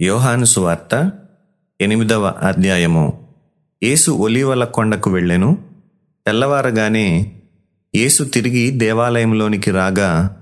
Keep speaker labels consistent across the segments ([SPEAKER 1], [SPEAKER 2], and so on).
[SPEAKER 1] యోహాను సువార్త ఎనిమిదవ అధ్యాయము. యేసు ఒలీవల కొండకు వెళ్ళెను. తెల్లవారగానే యేసు తిరిగి దేవాలయంలోనికి రాగా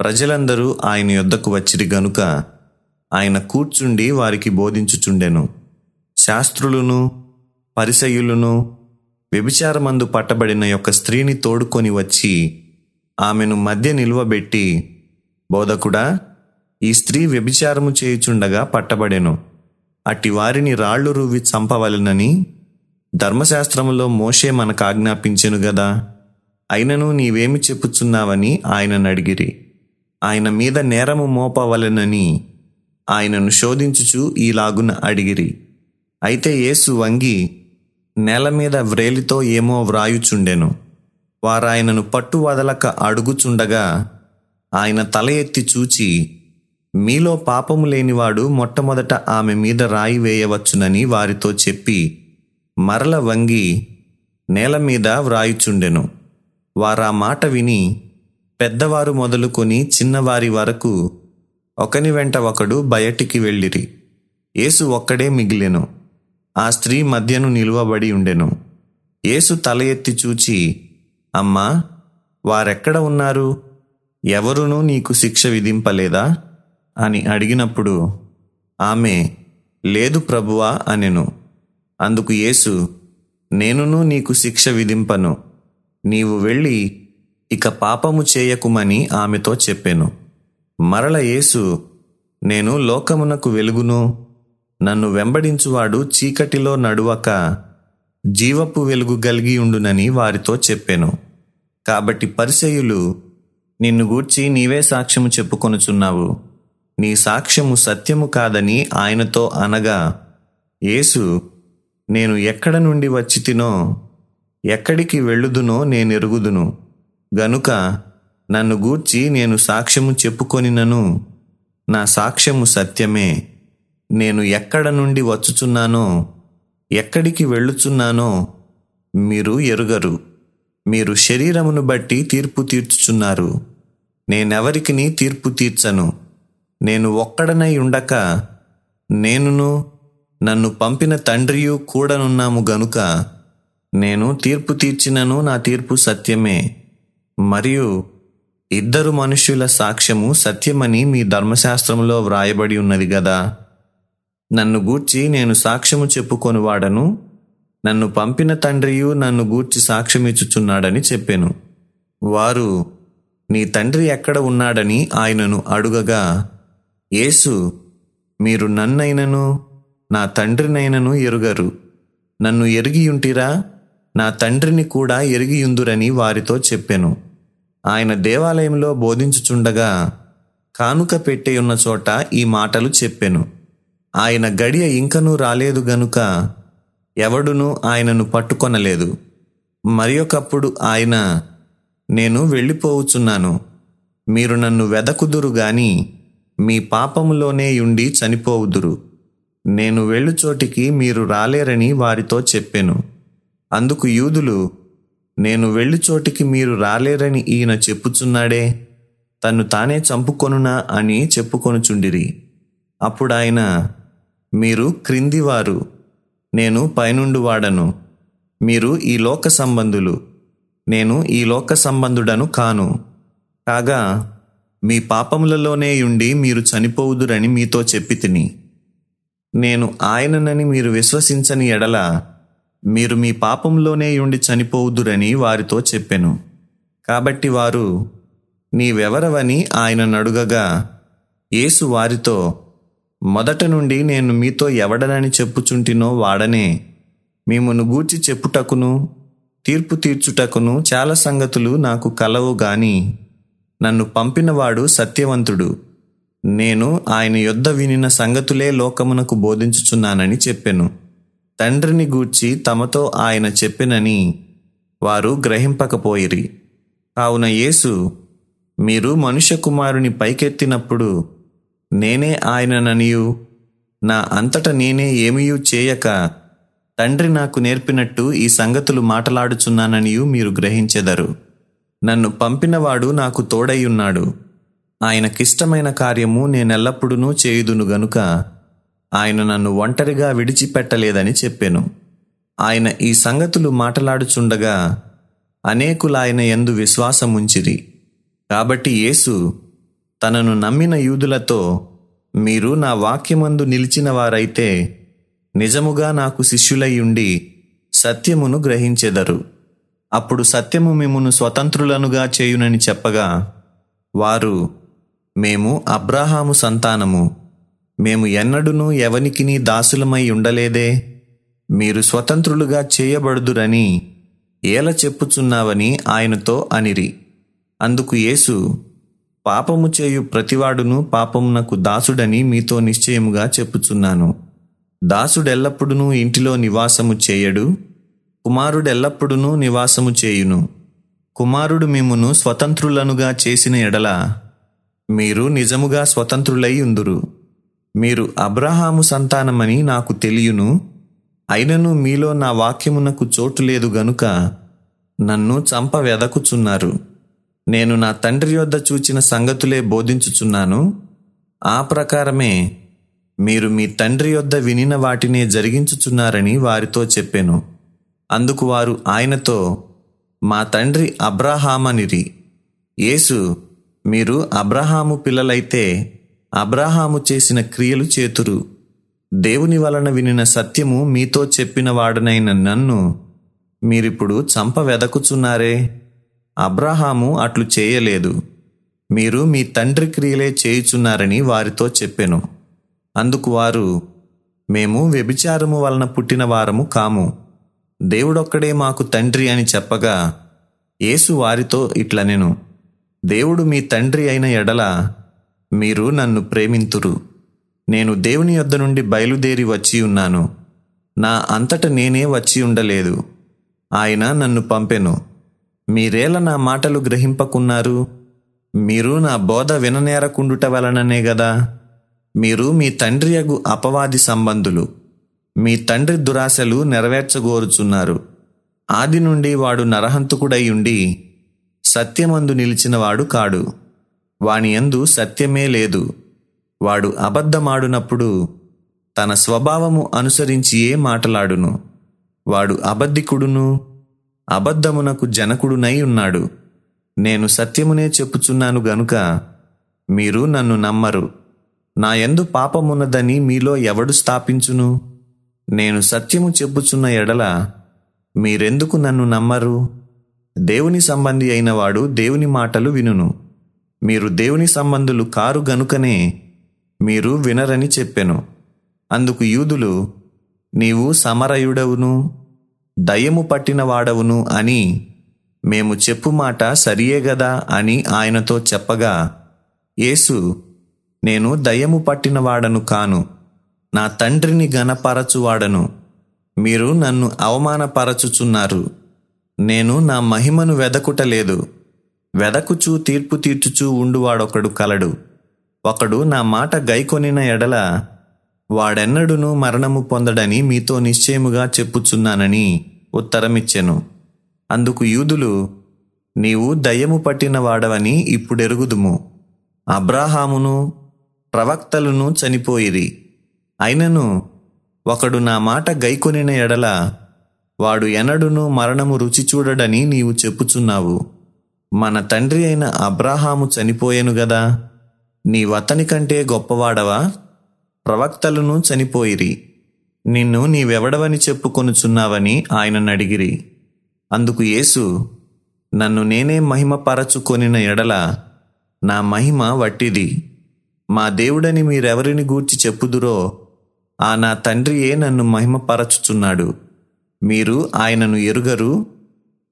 [SPEAKER 1] ప్రజలందరూ ఆయన యొద్దకు వచ్చిరి గనుక ఆయన కూర్చుండి వారికి బోధించుచుండెను. శాస్త్రులను పరిసయులను వ్యభిచారమందు పట్టబడిన యొక్క స్త్రీని తోడుకొని వచ్చి ఆమెను మధ్య నిలువబెట్టి బోధకుడా ఈ స్త్రీ వ్యభిచారము చేయుచుండగా పట్టబడెను. అట్టి వారిని రాళ్ళు రువ్వి చంపవలెనని ధర్మశాస్త్రములో మోషే మనకు ఆజ్ఞాపించెను గదా. అయినను నీవేమి చెప్పుచున్నావని ఆయనను అడిగిరి. ఆయన మీద నేరము మోపవలెనని ఆయనను శోధించుచు ఈలాగున అడిగిరి. అయితే యేసు వంగి నేల మీద వ్రేలితో ఏమో వ్రాయుచుండెను. వారాయనను పట్టు వదలక అడుగుచుండగా ఆయన తల ఎత్తి చూచి మీలో పాపము లేనివాడు మొట్టమొదట ఆమె మీద రాయి వేయవచ్చునని వారితో చెప్పి మరల వంగి నేల మీద వ్రాయుచుండెను. వారా మాట విని పెద్దవారు మొదలుకొని చిన్నవారి వరకు ఒకని వెంట ఒకడు బయటికి వెళ్ళిరి. యేసు ఒక్కడే మిగిలెను. ఆ స్త్రీ మధ్యను నిలువబడి ఉండెను. యేసు తల ఎత్తి చూచి అమ్మా వారెక్కడ ఉన్నారు? ఎవరునూ నీకు శిక్ష విధింపలేదా? అని అడిగినప్పుడు ఆమె లేదు ప్రభువా అనెను. అందుకు యేసు నేనును నీకు శిక్ష విధింపను. నీవు వెళ్ళి ఇక పాపము చేయకుమని ఆమెతో చెప్పాను. మరల యేసు నేను లోకమునకు వెలుగును నన్ను వెంబడించువాడు చీకటిలో నడువక జీవపు వెలుగు కలిగి ఉండునని వారితో చెప్పాను. కాబట్టి పరిసయులు నిన్ను గూర్చి నీవే సాక్ష్యము చెప్పుకొనుచున్నావు. నీ సాక్ష్యము సత్యము కాదని ఆయనతో అనగా యేసు నేను ఎక్కడ నుండి వచ్చి తినో ఎక్కడికి వెళ్ళుదునో నేనెరుగుదును. గనుక నన్ను గూర్చి నేను సాక్ష్యము చెప్పుకొనినను. నా సాక్ష్యము సత్యమే. నేను ఎక్కడ నుండి వచ్చుచున్నానో ఎక్కడికి వెళ్ళుచున్నానో మీరు ఎరుగరు. మీరు శరీరమును బట్టి తీర్పు తీర్చుచున్నారు. నేనెవరికి తీర్పు తీర్చను? నేను ఒక్కడనై ఉండక నేనును నన్ను పంపిన తండ్రియు కూడనున్నాము గనుక నేను తీర్పు తీర్చినను నా తీర్పు సత్యమే. మరియు ఇద్దరు మనుష్యుల సాక్ష్యము సత్యమని మీ ధర్మశాస్త్రంలో వ్రాయబడి ఉన్నది గదా. నన్ను గూర్చి నేను సాక్ష్యము చెప్పుకొనివాడను నన్ను పంపిన తండ్రియు నన్ను గూర్చి సాక్ష్యమిచ్చుచున్నాడని చెప్పాను. వారు నీ తండ్రి ఎక్కడ ఉన్నాడని ఆయనను అడుగగా యేసు మీరు నన్నైనను నా తండ్రినైనను ఎరుగరు. నన్ను ఎరిగియుంటిరా నా తండ్రిని కూడా ఎరిగియుందురని వారితో చెప్పెను. ఆయన దేవాలయంలో బోధించుచుండగా కానుక పెట్టే చోట ఈ మాటలు చెప్పెను. ఆయన గడియ ఇంకనూ రాలేదు గనుక ఎవడునూ ఆయనను పట్టుకొనలేదు. మరి ఒకప్పుడు ఆయన నేను వెళ్ళిపోవుచున్నాను. మీరు నన్ను వెదకుదురు గాని మీ పాపములోనే ఉండి చనిపోవుదురు. నేను వెళ్ళు చోటికి మీరు రాలేరని వారితో చెప్పెను. అందుకు యూదులు నేను వెళ్ళు చోటికి మీరు రాలేరని ఈయన చెప్పుచున్నాడే తన్ను తానే చంపుకొనునా అని చెప్పుకొనుచుండిరి. అప్పుడాయన మీరు క్రిందివారు నేను పైనుండి వాడను. మీరు ఈ లోక సంబంధులు నేను ఈ లోక సంబంధుడను కాను. కాగా మీ పాపములలోనే ఉండి మీరు చనిపోవుదురని మీతో చెప్పి తిని. నేను ఆయననని మీరు విశ్వసించని ఎడల మీరు మీ పాపంలోనే ఉండి చనిపోవుదురని వారితో చెప్పెను. కాబట్టి వారు నీవెవరవని ఆయన నడుగగా యేసు వారితో మొదట నుండి నేను మీతో ఎవడనని చెప్పుచుంటినో వాడనే మిమ్మను గూర్చి చెప్పుటకును తీర్పు తీర్చుటకును చాలా సంగతులు నాకు కలవు గాని నన్ను పంపినవాడు సత్యవంతుడు. నేను ఆయన యొద్ద వినిన సంగతులే లోకమునకు బోధించుచున్నానని చెప్పెను. తండ్రిని గూర్చి తమతో ఆయన చెప్పినని వారు గ్రహింపకపోయిరి. కావున యేసు మీరు మనుష్య కుమారుని పైకెత్తినప్పుడు నేనే ఆయనననియు? నా అంతట నేనే ఏమీయూ చేయక తండ్రి నాకు నేర్పినట్టు ఈ సంగతులు మాటలాడుచున్నాననియు మీరు గ్రహించెదరు. నన్ను పంపినవాడు నాకు తోడైయున్నాడు ఆయనకిష్టమైన కార్యము నేనెల్లప్పుడూ చేయుదును గనుక ఆయన నన్ను ఒంటరిగా విడిచిపెట్టలేదని చెప్పాను. ఆయన ఈ సంగతులు మాట్లాడుచుండగా అనేకులాయన ఎందు విశ్వాసముంచిరి. కాబట్టి యేసు తనను నమ్మిన యూదులతో మీరు నా వాక్యమందు నిలిచిన వారైతే నిజముగా నాకు శిష్యులయ్యుండి సత్యమును గ్రహించెదరు. అప్పుడు సత్యము మిమ్మును స్వతంత్రులనుగా చేయునని చెప్పగా వారు మేము అబ్రాహాము సంతానము. మేము ఎన్నడునూ ఎవనికిని దాసులమై ఉండలేదే. మీరు స్వతంత్రులుగా చేయబడుదురని ఏల చెప్పుచున్నావని ఆయనతో అనిరి. అందుకు యేసు పాపము చేయు ప్రతివాడును పాపమునకు దాసుడని మీతో నిశ్చయముగా చెప్పుచున్నాను. దాసుడెల్లప్పుడూ ఇంటిలో నివాసము చేయడు. కుమారుడెల్లప్పుడునూ నివాసము చేయును. కుమారుడు మిమ్మును స్వతంత్రులనుగా చేసిన ఎడల మీరు నిజముగా స్వతంత్రులై ఉందురు. మీరు అబ్రహాము సంతానమని నాకు తెలియను. అయినను మీలో నా వాక్యమునకు చోటు లేదు గనుక నన్ను చంప వెదకుచున్నారు నేను నా తండ్రి యొద్ద చూచిన సంగతులే బోధించుచున్నాను. ఆ ప్రకారమే మీరు మీ తండ్రి యొద్ద వినిన వాటినే జరిగించుచున్నారని వారితో చెప్పాను. అందుకు వారు ఆయనతో మా తండ్రి అబ్రహామనిరి యేసు మీరు అబ్రహాము పిల్లలైతే అబ్రహాము చేసిన క్రియలు చేతురు. దేవుని వలన వినిన సత్యము మీతో చెప్పిన వాడనైన నన్ను మీరిప్పుడు చంప వెదకుచున్నారే అబ్రహాము అట్లు చేయలేదు. మీరు మీ తండ్రి క్రియలే చేయుచున్నారని వారితో చెప్పెను. అందుకు వారు మేము వ్యభిచారము వలన పుట్టిన వారము కాము. దేవుడొక్కడే మాకు తండ్రి అని చెప్పగా యేసు వారితో ఇట్లనెను దేవుడు మీ తండ్రి అయిన ఎడల మీరు నన్ను ప్రేమింతురు. నేను దేవుని యొద్ద నుండి బయలుదేరి వచ్చి ఉన్నాను. నా అంతట నేనే వచ్చి ఉండలేదు. ఆయన నన్ను పంపెను. మీరేల నా మాటలు గ్రహింపకున్నారు? మీరు నా బోధ విననేరకుండుట వలననే గదా? మీరు మీ తండ్రియగు అపవాది సంబంధులు. మీ తండ్రి దురాశలు నెరవేర్చగోరుచున్నారు. ఆది నుండి వాడు నరహంతకుడై ఉండి సత్యమందు నిలిచినవాడు కాడు. వాని యందు సత్యమే లేదు. వాడు అబద్ధమాడునప్పుడు తన స్వభావము అనుసరించియే మాటలాడును. వాడు అబద్ధికుడును అబద్ధమునకు జనకుడునై ఉన్నాడు. నేను సత్యమునే చెప్పుచున్నాను గనుక మీరు నన్ను నమ్మరు. నా యందు పాపమున్నదని మీలో ఎవడు స్థాపించును? నేను సత్యము చెప్పుచున్న ఎడల మీరెందుకు నన్ను నమ్మరు? దేవుని సంబంధి అయిన వాడు దేవుని మాటలు వినును. మీరు దేవుని సంబంధులు కారు గనుకనే మీరు వినరని చెప్పెను. అందుకు యూదులు నీవు సమరయుడవును దయ్యము పట్టిన వాడవును అని మేము చెప్పు మాట సరియే గదా అని ఆయనతో చెప్పగా యేసు నేను దయ్యము పట్టిన వాడను కాను. నా తండ్రిని గణపరచువాడను మీరు నన్ను అవమానపరచుచున్నారు. నేను నా మహిమను వెదకుటలేదు. వెదకుచూ తీర్పు తీర్చుచూ ఉండువాడొకడు కలడు. ఒకడు నా మాట గైకొనిన ఎడల వాడెన్నడును మరణము పొందడని మీతో నిశ్చయముగా చెప్పుచున్నానని ఉత్తరమిచ్చెను. అందుకు యూదులు నీవు దయ్యము పట్టిన వాడవని ఇప్పుడెరుగుదుము. అబ్రాహామును ప్రవక్తలను చనిపోయిరి. అయినను ఒకడు నా మాట గైకొనిన ఎడల వాడు ఎనడును మరణము రుచి చూడడని నీవు చెప్పుచున్నావు. మన తండ్రి అయిన అబ్రాహాము చనిపోయెను గదా? నీవతని కంటే గొప్పవాడవా? ప్రవక్తలను చనిపోయిరి. నిన్ను నీవెవడవని చెప్పుకొనుచున్నావని ఆయనను అడిగిరి అందుకు యేసు నన్ను నేనే మహిమపరచుకొనిన ఎడల నా మహిమ వట్టిది. మా దేవుడని మీరెవరిని గూర్చి చెప్పుదురో ఆ నా తండ్రియే నన్ను మహిమపరచుచున్నాడు. మీరు ఆయనను ఎరుగరు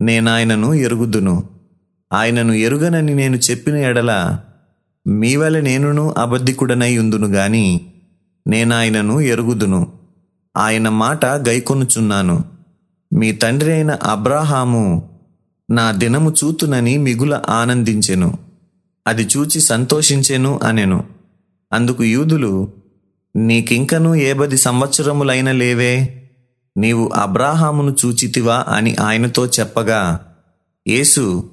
[SPEAKER 1] నేనాయనను ఎరుగుదును. ఆయనను ఎరుగనని నేను చెప్పిన ఎడల మీ వల్ల నేనును అబద్ధికుడనై ఉందును గాని నేనాయనను ఎరుగుదును. ఆయన మాట గైకొనుచున్నాను. మీ తండ్రి అయిన అబ్రాహాము నా దినము చూతునని మిగుల ఆనందించెను. అది చూచి సంతోషించెను అనెను. అందుకు యూదులు నీకింకను ఏ పది సంవత్సరములైన లేవే? నీవు అబ్రాహామును చూచితివా అని ఆయనతో చెప్పగా యేసు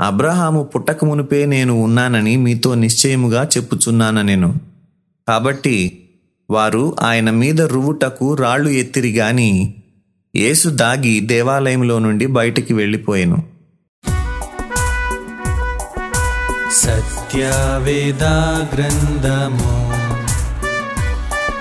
[SPEAKER 1] అబ్రహాము పుట్టక మునుపే నేను ఉన్నానని మీతో నిశ్చయముగా చెప్పుచున్నాన నేను. కాబట్టి వారు ఆయన మీద రువుటకు రాళ్ళు ఎత్తిరి గాని యేసు దాగి దేవాలయంలో నుండి బయటికి వెళ్ళిపోయాను. సత్యవేద గ్రంథము